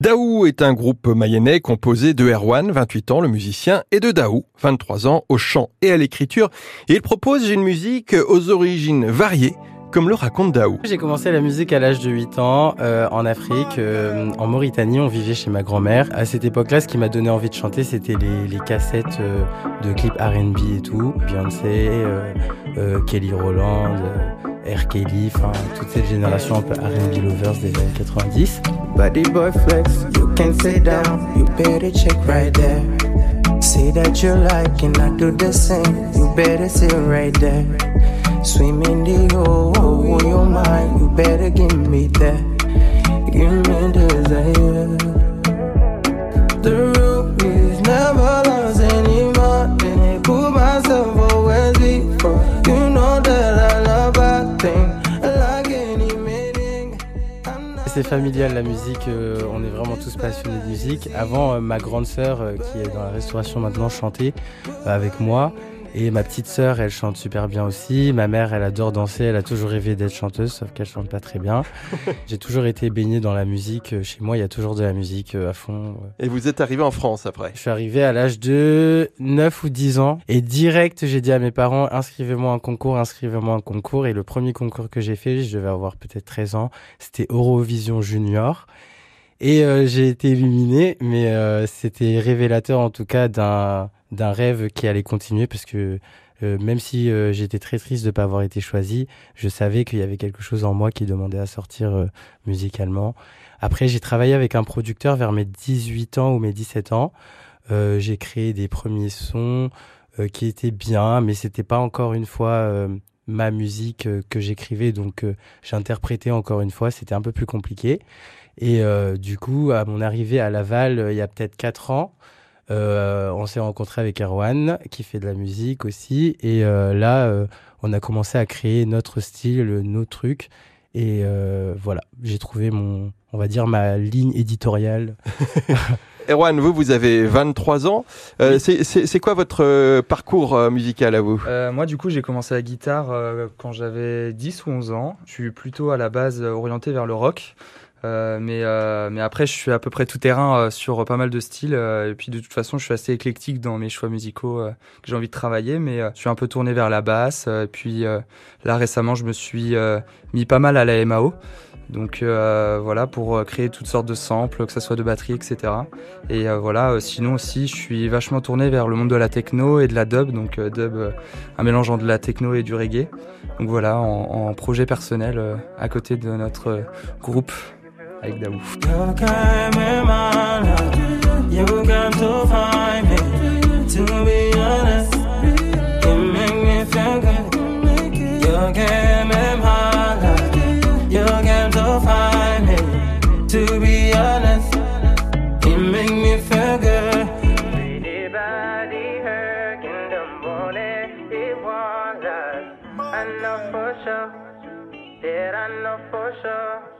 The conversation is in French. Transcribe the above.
Daou est un groupe mayennais composé de Erwan, 28 ans, le musicien, et de Daou, 23 ans, au chant et à l'écriture. Et il propose une musique aux origines variées, comme le raconte Daou. J'ai commencé la musique à l'âge de 8 ans euh, en Afrique, euh, en Mauritanie, on vivait chez ma grand-mère. À cette époque-là, ce qui m'a donné envie de chanter, c'était les, cassettes euh, de clips R&B et tout, Beyoncé, Kelly Rowland. R. Kelly, enfin toute cette génération un peu R&B lovers des années 90. Body boy flex, you can sit down, you better check right there. Say that you like and I do the same, you better sit right there. Swim in the oh, C'est familial la musique, euh, on est vraiment tous passionnés de musique. Avant, euh, ma grande sœur, euh, qui est dans la restauration maintenant, chantait avec moi. Et ma petite sœur, elle chante super bien aussi. Ma mère, elle adore danser. Elle a toujours rêvé d'être chanteuse, sauf qu'elle chante pas très bien. J'ai toujours été baigné dans la musique. Chez moi, il y a toujours de la musique à fond. Et vous êtes arrivé en France après Je suis arrivé à l'âge de 9 ou 10 ans. Et direct, j'ai dit à mes parents, inscrivez-moi un concours, inscrivez-moi un concours. Et le premier concours que j'ai fait, je devais avoir peut-être 13 ans, c'était Eurovision Junior. Et euh, j'ai été illuminé, mais euh, c'était révélateur en tout cas d'un rêve qui allait continuer parce que euh, même si euh, j'étais très triste de ne pas avoir été choisi, je savais qu'il y avait quelque chose en moi qui demandait à sortir euh, musicalement. Après, j'ai travaillé avec un producteur vers mes 18 ans ou mes 17 ans. j'ai créé des premiers sons qui étaient bien, mais c'était pas encore une fois ma musique que j'écrivais, donc j'interprétais encore une fois. C'était un peu plus compliqué. Et du coup, à mon arrivée à Laval, il y a peut-être 4 ans, euh, on s'est rencontré avec Erwan, qui fait de la musique aussi. Et euh, là, euh, on a commencé à créer notre style, nos trucs. Et voilà, j'ai trouvé mon, on va dire, ma ligne éditoriale. Erwan, vous, vous avez 23 ans. Euh, c'est quoi votre parcours musical à vous? Moi, du coup, j'ai commencé la guitare quand j'avais 10 ou 11 ans. Je suis plutôt à la base orienté vers le rock. Euh, mais, euh, mais après, je suis à peu près tout terrain euh, sur pas mal de styles. et puis de toute façon, je suis assez éclectique dans mes choix musicaux que j'ai envie de travailler. Mais je suis un peu tourné vers la basse. et puis là, récemment, je me suis mis pas mal à la MAO. Donc voilà, pour créer toutes sortes de samples, que ce soit de batterie, etc. Et voilà, sinon aussi, je suis vachement tourné vers le monde de la techno et de la dub. Donc dub, un mélange de la techno et du reggae. Donc voilà, en, en projet personnel à côté de notre groupe avec Daou. find it. To be honest, it make me feel good. Pretty body, in the morning, it was us. I know for sure, that I know for sure.